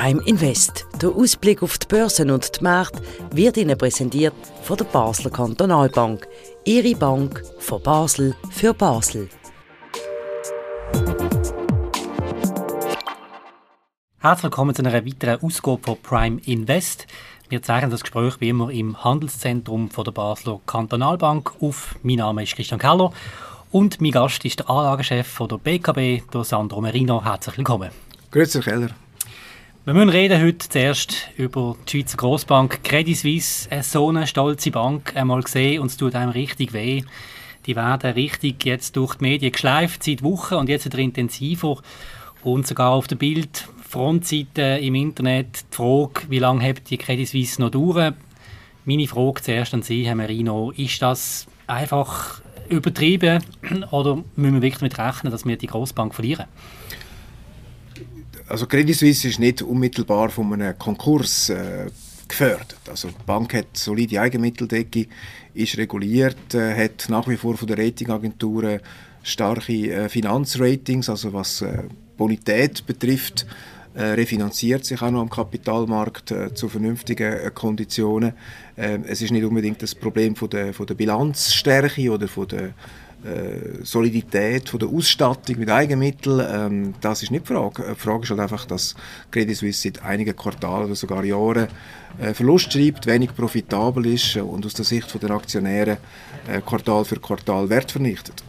Prime Invest. Der Ausblick auf die Börsen und die Märkte wird Ihnen präsentiert von der Basler Kantonalbank. Ihre Bank von Basel für Basel. Herzlich willkommen zu einer weiteren Ausgabe von Prime Invest. Wir zeigen das Gespräch wie immer im Handelszentrum von der Basler Kantonalbank auf. Mein Name ist Christian Keller und mein Gast ist der Anlagechef von der BKB, der Sandro Merino. Herzlich willkommen. Grüezi, Keller. Wir müssen reden heute zuerst über die Schweizer Grossbank Credit Suisse, eine so eine stolze Bank einmal gesehen und es tut einem richtig weh. Die werden richtig jetzt durch die Medien geschleift seit Wochen und jetzt wieder intensiver und sogar auf der Bild Frontseite im Internet die Frage, wie lange hat die Credit Suisse noch dauern? Meine Frage zuerst an Sie, Herr Merino, ist das einfach übertrieben oder müssen wir wirklich damit rechnen, dass wir die Grossbank verlieren? Also Credit Suisse ist nicht unmittelbar von einem Konkurs äh, gefördert. Also die Bank hat solide Eigenmitteldecke, ist reguliert, äh, hat nach wie vor von den Ratingagenturen starke äh, Finanzratings, also was äh, Bonität betrifft, äh, refinanziert sich auch noch am Kapitalmarkt äh, zu vernünftigen äh, Konditionen. Ähm, es ist nicht unbedingt das Problem von der, von der Bilanzstärke oder von der äh, Solidität von der Ausstattung mit Eigenmitteln, ähm, das ist nicht die Frage. Die Frage ist halt einfach, dass Credit Suisse seit einigen Quartalen oder sogar Jahren äh, Verlust schreibt, wenig profitabel ist und aus der Sicht der Aktionäre äh, Quartal für Quartal Wert vernichtet.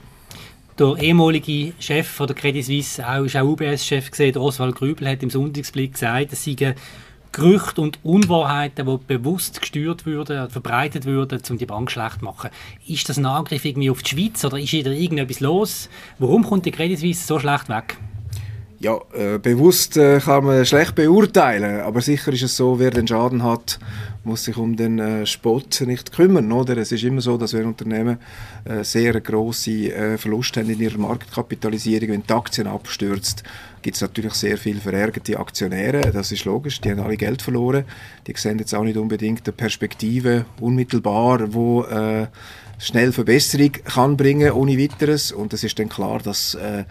Der ehemalige Chef von der Credit Suisse, auch, ist auch UBS-Chef Oswald Grübel, hat im Sonntagsblick gesagt, es seien Gerüchte und Unwahrheiten, die bewusst gesteuert würden, verbreitet würden, um die Bank schlecht zu machen. Ist das ein Angriff irgendwie auf die Schweiz oder ist wieder irgendetwas los? Warum kommt die Credit Suisse so schlecht weg? Ja, äh, bewusst äh, kann man schlecht beurteilen, aber sicher ist es so, wer den Schaden hat, muss sich um den äh, Spott nicht kümmern. Oder? Es ist immer so, dass wenn Unternehmen äh, sehr große äh, Verluste haben in ihrer Marktkapitalisierung, wenn die Aktien abstürzt, gibt es natürlich sehr viele verärgerte Aktionäre. Das ist logisch, die haben alle Geld verloren. Die sehen jetzt auch nicht unbedingt eine Perspektive unmittelbar, wo äh, schnell Verbesserung kann bringen ohne weiteres und es ist dann klar, dass äh,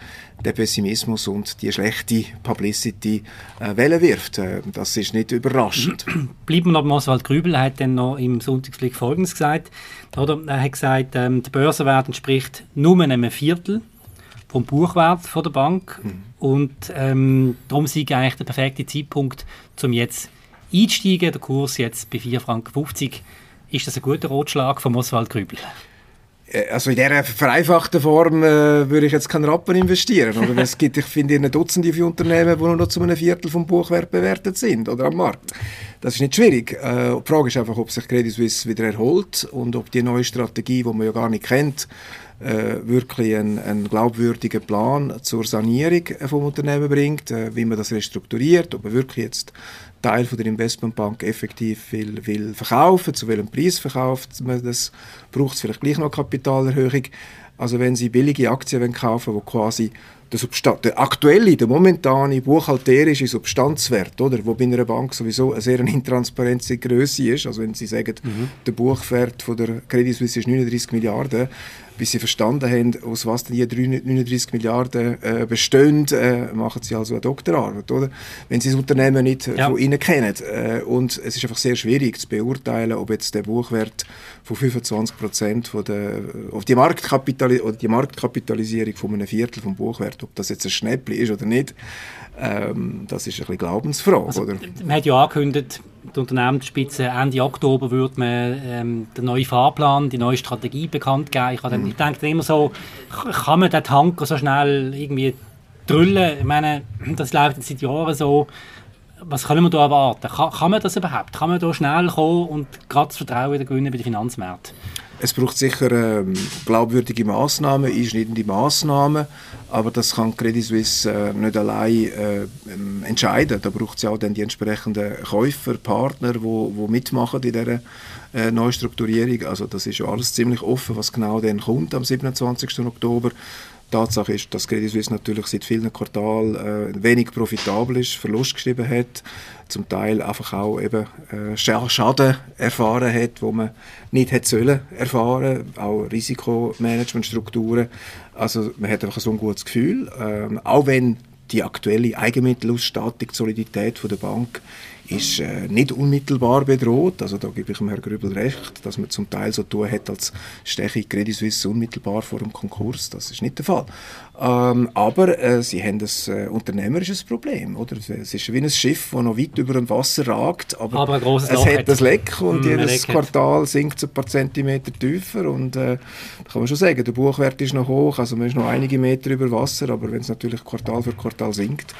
der Pessimismus und die schlechte Publicity äh, Welle wirft. Äh, das ist nicht überraschend. Bleiben wir noch bei Oswald Grübel, hat dann noch im Sonntagsblick Folgendes gesagt. Oder? Er hat gesagt, ähm, der Börsenwert entspricht nur einem Viertel vom Buchwert von der Bank mhm. und ähm, darum sei eigentlich der perfekte Zeitpunkt, um jetzt einzusteigen. Der Kurs jetzt bei 4,50 Franken ist das ein guter Rotschlag von Oswald Grübel? Äh, also in dieser vereinfachten Form äh, würde ich jetzt keinen Rappen investieren. Oder? Es gibt, ich finde, eine Dutzende von Unternehmen, die nur noch zu einem Viertel vom Buchwert bewertet sind oder am Markt. Das ist nicht schwierig. Äh, die Frage ist einfach, ob sich Credit Suisse wieder erholt und ob die neue Strategie, die man ja gar nicht kennt, äh, wirklich einen, einen, glaubwürdigen Plan zur Sanierung vom Unternehmen bringt, äh, wie man das restrukturiert, ob man wirklich jetzt Teil von der Investmentbank effektiv will, will verkaufen, zu welchem Preis verkauft man das, braucht es vielleicht gleich noch Kapitalerhöhung. Also wenn Sie billige Aktien kaufen wollen, die quasi der, Substan der aktuelle, der momentane buchhalterische Substanzwert, oder, wo bei einer Bank sowieso eine sehr intransparente Größe ist, also wenn Sie sagen, mhm. der Buchwert von der Credit Suisse ist 39 Milliarden, bis sie verstanden haben, aus was die 39 Milliarden äh, bestehen, äh, machen sie also eine Doktorarbeit, oder? Wenn sie das Unternehmen nicht ja. von innen kennen. Äh, und es ist einfach sehr schwierig zu beurteilen, ob jetzt der Buchwert von 25 Prozent von der, auf die, Marktkapitali oder die Marktkapitalisierung von einem Viertel vom Buchwert, ob das jetzt ein Schnäppli ist oder nicht, ähm, das ist ein bisschen Glaubensfrage. Also, oder? Man hat ja angekündigt, die Unternehmensspitze Ende Oktober würde man ähm, den neuen Fahrplan, die neue Strategie bekannt geben. Ich, mhm. ich denke immer so, kann man den Tanker so schnell irgendwie drüllen? Ich meine, das läuft jetzt seit Jahren so. Was können wir da erwarten? Kann, kann man das überhaupt? Kann man da schnell kommen und gerade das Vertrauen wieder gewinnen bei den Finanzmärkten? Es braucht sicher ähm, glaubwürdige Maßnahmen, einschneidende Maßnahmen, aber das kann Credit Suisse äh, nicht allein äh, ähm, entscheiden. Da braucht es ja auch dann die entsprechenden Käufer, Partner, die wo, wo mitmachen in dieser äh, Neustrukturierung. Also das ist ja alles ziemlich offen, was genau dann kommt am 27. Oktober. Tatsache ist, dass Credit Suisse natürlich seit vielen Quartalen äh, wenig profitabel ist, Verlust geschrieben hat, zum Teil einfach auch eben äh, Schaden erfahren hat, wo man nicht hätte sollen erfahren, auch Risikomanagementstrukturen. Also man hat einfach so ein gutes Gefühl, ähm, auch wenn die aktuelle Eigenmittelausstattung, die Solidität von der Bank ist äh, nicht unmittelbar bedroht. Also da gebe ich dem Herrn Grübel recht, dass man zum Teil so tun hat, als steche Credit Suisse unmittelbar vor dem Konkurs. Das ist nicht der Fall. Ähm, aber äh, sie haben ein äh, unternehmerisches Problem. Oder? Es ist wie ein Schiff, das noch weit über dem Wasser ragt, aber, aber ein es Loch hat ein Leck und mm, jedes Quartal sinkt es ein paar Zentimeter tiefer. Und äh, kann man schon sagen, der Buchwert ist noch hoch, also man ist noch einige Meter über Wasser, aber wenn es natürlich Quartal für Quartal sinkt,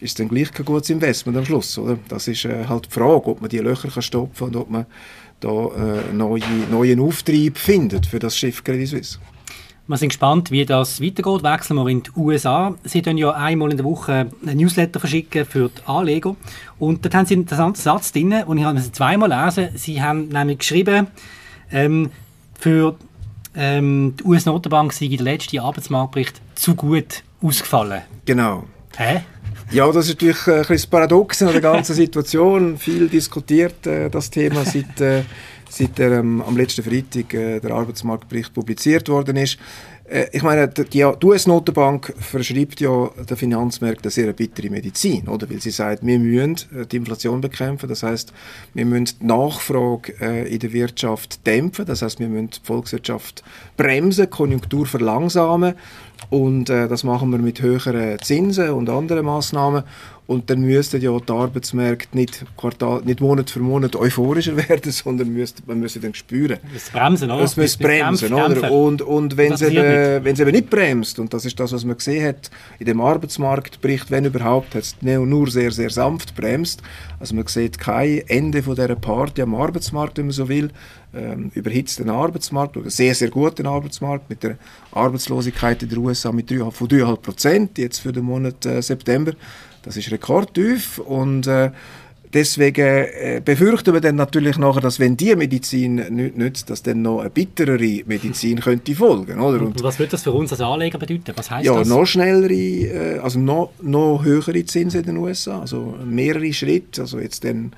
ist dann gleich kein gutes Investment am Schluss. Oder? Das ist äh, halt die Frage, ob man die Löcher kann stopfen kann und ob man da äh, neue, neuen Auftrieb findet für das Schiff Credit Suisse. Wir sind gespannt, wie das weitergeht. Wechseln wir in die USA. Sie tun ja einmal in der Woche ein Newsletter verschicken für die Anleger. Und dort haben Sie einen interessanten Satz drin, und ich habe es zweimal lesen. Sie haben nämlich geschrieben, ähm, für ähm, die US-Notenbank sei der letzte Arbeitsmarktbericht zu gut ausgefallen. Genau. Hä? Ja, das ist natürlich äh, ein das Paradox in der ganzen Situation. Viel diskutiert äh, das Thema seit, äh, seit der, ähm, am letzten Freitag äh, der Arbeitsmarktbericht publiziert worden ist. Äh, ich meine, die, US-Notenbank verschreibt ja den Finanzmärkten sehr bittere Medizin, oder? Weil sie sagt, wir müssen äh, die Inflation bekämpfen. Das heißt, wir müssen die Nachfrage äh, in der Wirtschaft dämpfen. Das heißt, wir müssen die Volkswirtschaft bremsen, Konjunktur verlangsamen. Und äh, das machen wir mit höheren Zinsen und anderen Maßnahmen. Und dann müssten ja die Arbeitsmärkte nicht, Quartal, nicht Monat für Monat euphorischer werden, sondern müsste, man müsste dann spüren. Es bremsen, oder? Es muss bremsen, oder? Und, und wenn es eben, eben nicht bremst, und das ist das, was man gesehen hat, in dem Arbeitsmarktbericht, wenn überhaupt, hat es nur sehr, sehr sanft bremst. Also man sieht kein Ende von dieser Party am Arbeitsmarkt, wenn man so will ähm, überhitzten Arbeitsmarkt, oder sehr, sehr guten Arbeitsmarkt, mit der Arbeitslosigkeit in den USA mit 3, von 3,5 Prozent, jetzt für den Monat äh, September. Das ist rekordtief und äh, Deswegen äh, befürchten wir dann natürlich nachher, dass wenn die Medizin nicht nützt, dass dann noch eine bitterere Medizin könnte folgen, oder? Und, und was würde das für uns als Anleger bedeuten? Was heißt ja, das? noch schnellere, äh, also noch, noch höhere Zinsen in den USA, also mehrere Schritte, also jetzt dann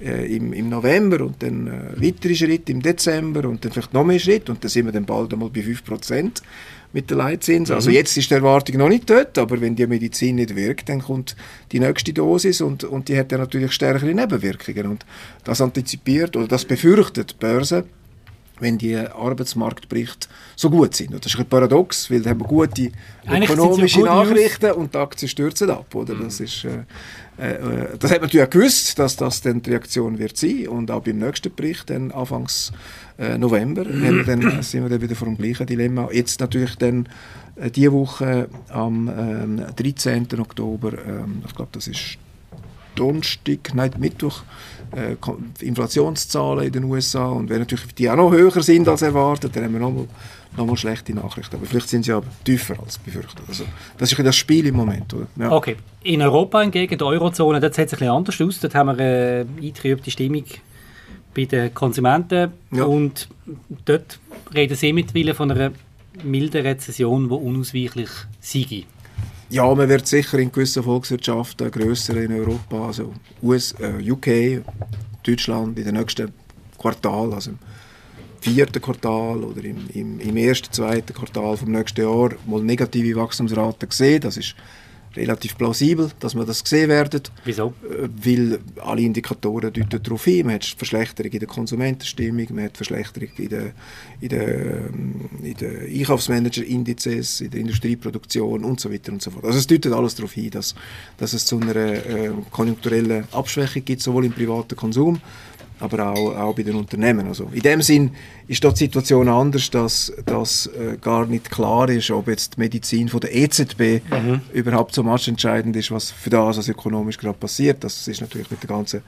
äh, im, im November und dann äh, weitere Schritte im Dezember und dann vielleicht noch mehr Schritte und dann sind wir dann bald einmal bei 5% mit der Leitzinsen. Also mhm. Also jetzt ist die Erwartung noch nicht dort, aber wenn die Medizin nicht wirkt, dann kommt die nächste Dosis und, und die hat dann natürlich stärkere Nebenwirkungen und das antizipiert oder das befürchtet die Börse wenn die Arbeitsmarktberichte so gut sind. Und das ist ein paradox, weil da haben wir gute ökonomische Nachrichten und die Aktien stürzen ab. Oder? Das, mhm. ist, äh, äh, das hat man natürlich gewusst, dass das dann die Reaktion wird sein. Und auch beim nächsten Bericht, dann Anfangs äh, November, wir dann, sind wir dann wieder vor dem gleichen Dilemma. Jetzt natürlich dann äh, diese Woche am ähm, 13. Oktober, ähm, ich glaube, das ist Donnerstag, nein, Mittwoch, äh, Inflationszahlen in den USA und wenn natürlich die auch noch höher sind als erwartet, dann haben wir nochmal noch mal schlechte Nachrichten. Aber vielleicht sind sie aber tiefer als befürchtet. Also, das ist das Spiel im Moment. Oder? Ja. Okay. In Europa hingegen, der Eurozone, dort sieht es ein bisschen anders aus. Dort haben wir eine eingetrübte Stimmung bei den Konsumenten ja. und dort reden sie mittlerweile von einer milden Rezession, die unausweichlich sei. Ja, man wird sicher in gewissen Volkswirtschaften grösser in Europa, also US, äh, UK, Deutschland in den nächsten Quartal, also im vierten Quartal oder im, im, im ersten, zweiten Quartal vom nächsten Jahr mal negative Wachstumsraten sehen. Das ist relativ plausibel, dass wir das sehen werden. Wieso? Äh, weil alle Indikatoren deuten darauf hin. Man hat Verschlechterung in der Konsumentenstimmung, man hat Verschlechterung in den in der, ähm, in der Einkaufsmanager-Indizes, in der Industrieproduktion und so weiter und so fort. Also es deutet alles darauf hin, dass, dass es zu einer äh, konjunkturellen Abschwächung gibt, sowohl im privaten Konsum aber auch, auch bei den Unternehmen. Also in dem Sinn ist dort die Situation anders, dass, dass äh, gar nicht klar ist, ob jetzt die Medizin von der EZB mhm. überhaupt so entscheidend ist, was für das, was ökonomisch gerade passiert. Das ist natürlich mit der ganzen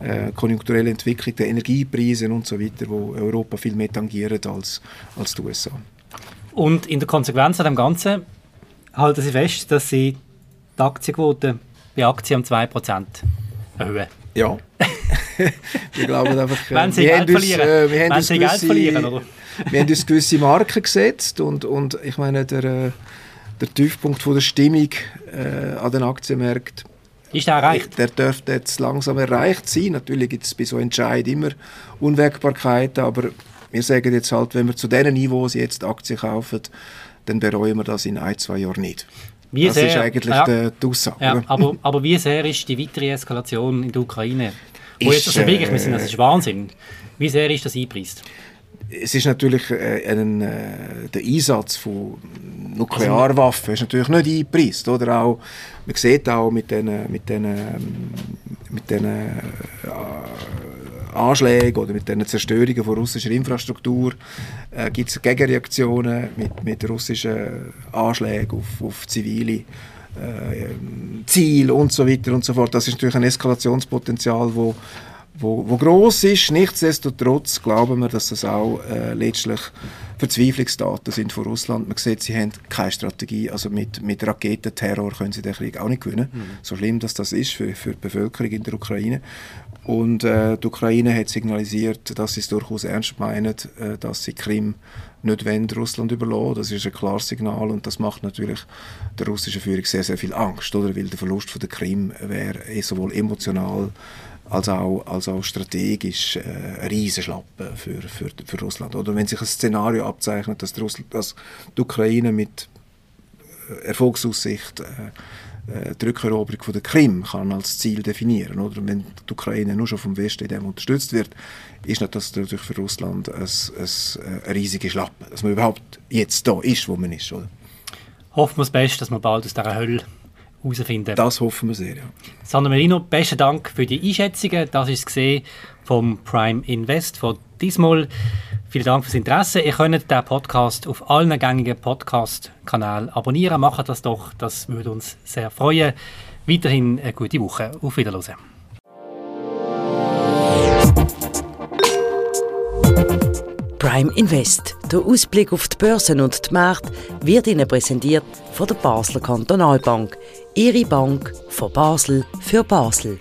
äh, konjunkturellen Entwicklung der Energiepreise und so weiter, wo Europa viel mehr tangiert als, als die USA. Und in der Konsequenz an dem Ganzen halten Sie fest, dass Sie die Aktienquote bei Aktien um 2% erhöhen. Ja. wir glauben einfach, äh, Wenn sie wir Geld uns, äh, wir haben uns gewisse, verlieren, oder? wir haben uns gewisse Marken gesetzt und, und ich meine, der, äh, der Tiefpunkt von der Stimmung äh, an den Aktienmärkten ist der erreicht? Der dürfte jetzt langsam erreicht sein. Natürlich gibt es bei so Entscheid immer Unwägbarkeiten, aber wir sagen jetzt halt, wenn wir zu diesen Niveaus jetzt Aktien kaufen, dann bereuen wir das in ein, zwei Jahren nicht. Wie das sehr, ist eigentlich ja, die, die Aussage. Ja, aber, aber wie sehr ist die weitere Eskalation in der Ukraine? Wo ist, jetzt also wirklich, wir sind, das ist Wahnsinn. Wie sehr ist das eingepreist? Es ist natürlich äh, ein, äh, der Einsatz von Nuklearwaffen ist natürlich nicht eingepreist, oder auch man sieht auch mit den mit den mit den äh, Anschlägen oder mit den Zerstörungen von russischer Infrastruktur äh, gibt es Gegenreaktionen mit, mit russischen Anschlägen auf, auf zivile äh, Ziele und so weiter und so fort. Das ist natürlich ein Eskalationspotenzial, wo wo, wo groß ist. Nichtsdestotrotz glauben wir, dass das auch äh, letztlich Verzweiflungsdaten sind von Russland. Man sieht, sie haben keine Strategie. Also mit, mit Raketenterror können sie den Krieg auch nicht gewinnen. Mhm. So schlimm, dass das ist für, für die Bevölkerung in der Ukraine. Und äh, die Ukraine hat signalisiert, dass sie es durchaus ernst meinen, äh, dass sie Krim nicht wollen, Russland überlassen. Das ist ein klares Signal und das macht natürlich der russischen Führung sehr, sehr viel Angst, oder? weil der Verlust von der Krim wäre eh sowohl emotional als auch, als auch strategisch äh, ein Riesenschlappen für, für, für Russland. Oder wenn sich ein Szenario abzeichnet, dass die, dass die Ukraine mit äh, Erfolgsaussicht äh, die Rückeroberung von der Krim kann als Ziel definieren. Oder wenn die Ukraine nur schon vom Westen in dem unterstützt wird, ist das natürlich für Russland ein, ein, äh, ein riesiger Schlappen, dass man überhaupt jetzt da ist, wo man ist. Oder? Hoffen wir das Beste, dass man bald aus dieser Hölle herausfinden. Das hoffen wir sehr, ja. Sandra Merino, besten Dank für die Einschätzungen. Das ist gesehen vom Prime Invest von diesmal. Vielen Dank fürs Interesse. Ihr könnt den Podcast auf allen gängigen Podcast-Kanälen abonnieren. Macht das doch, das würde uns sehr freuen. Weiterhin eine gute Woche. Auf Wiedersehen. Prime Invest. Der Ausblick auf die Börsen und die Märkte wird Ihnen präsentiert von der Basler Kantonalbank. Ihre Bank von Basel für Basel.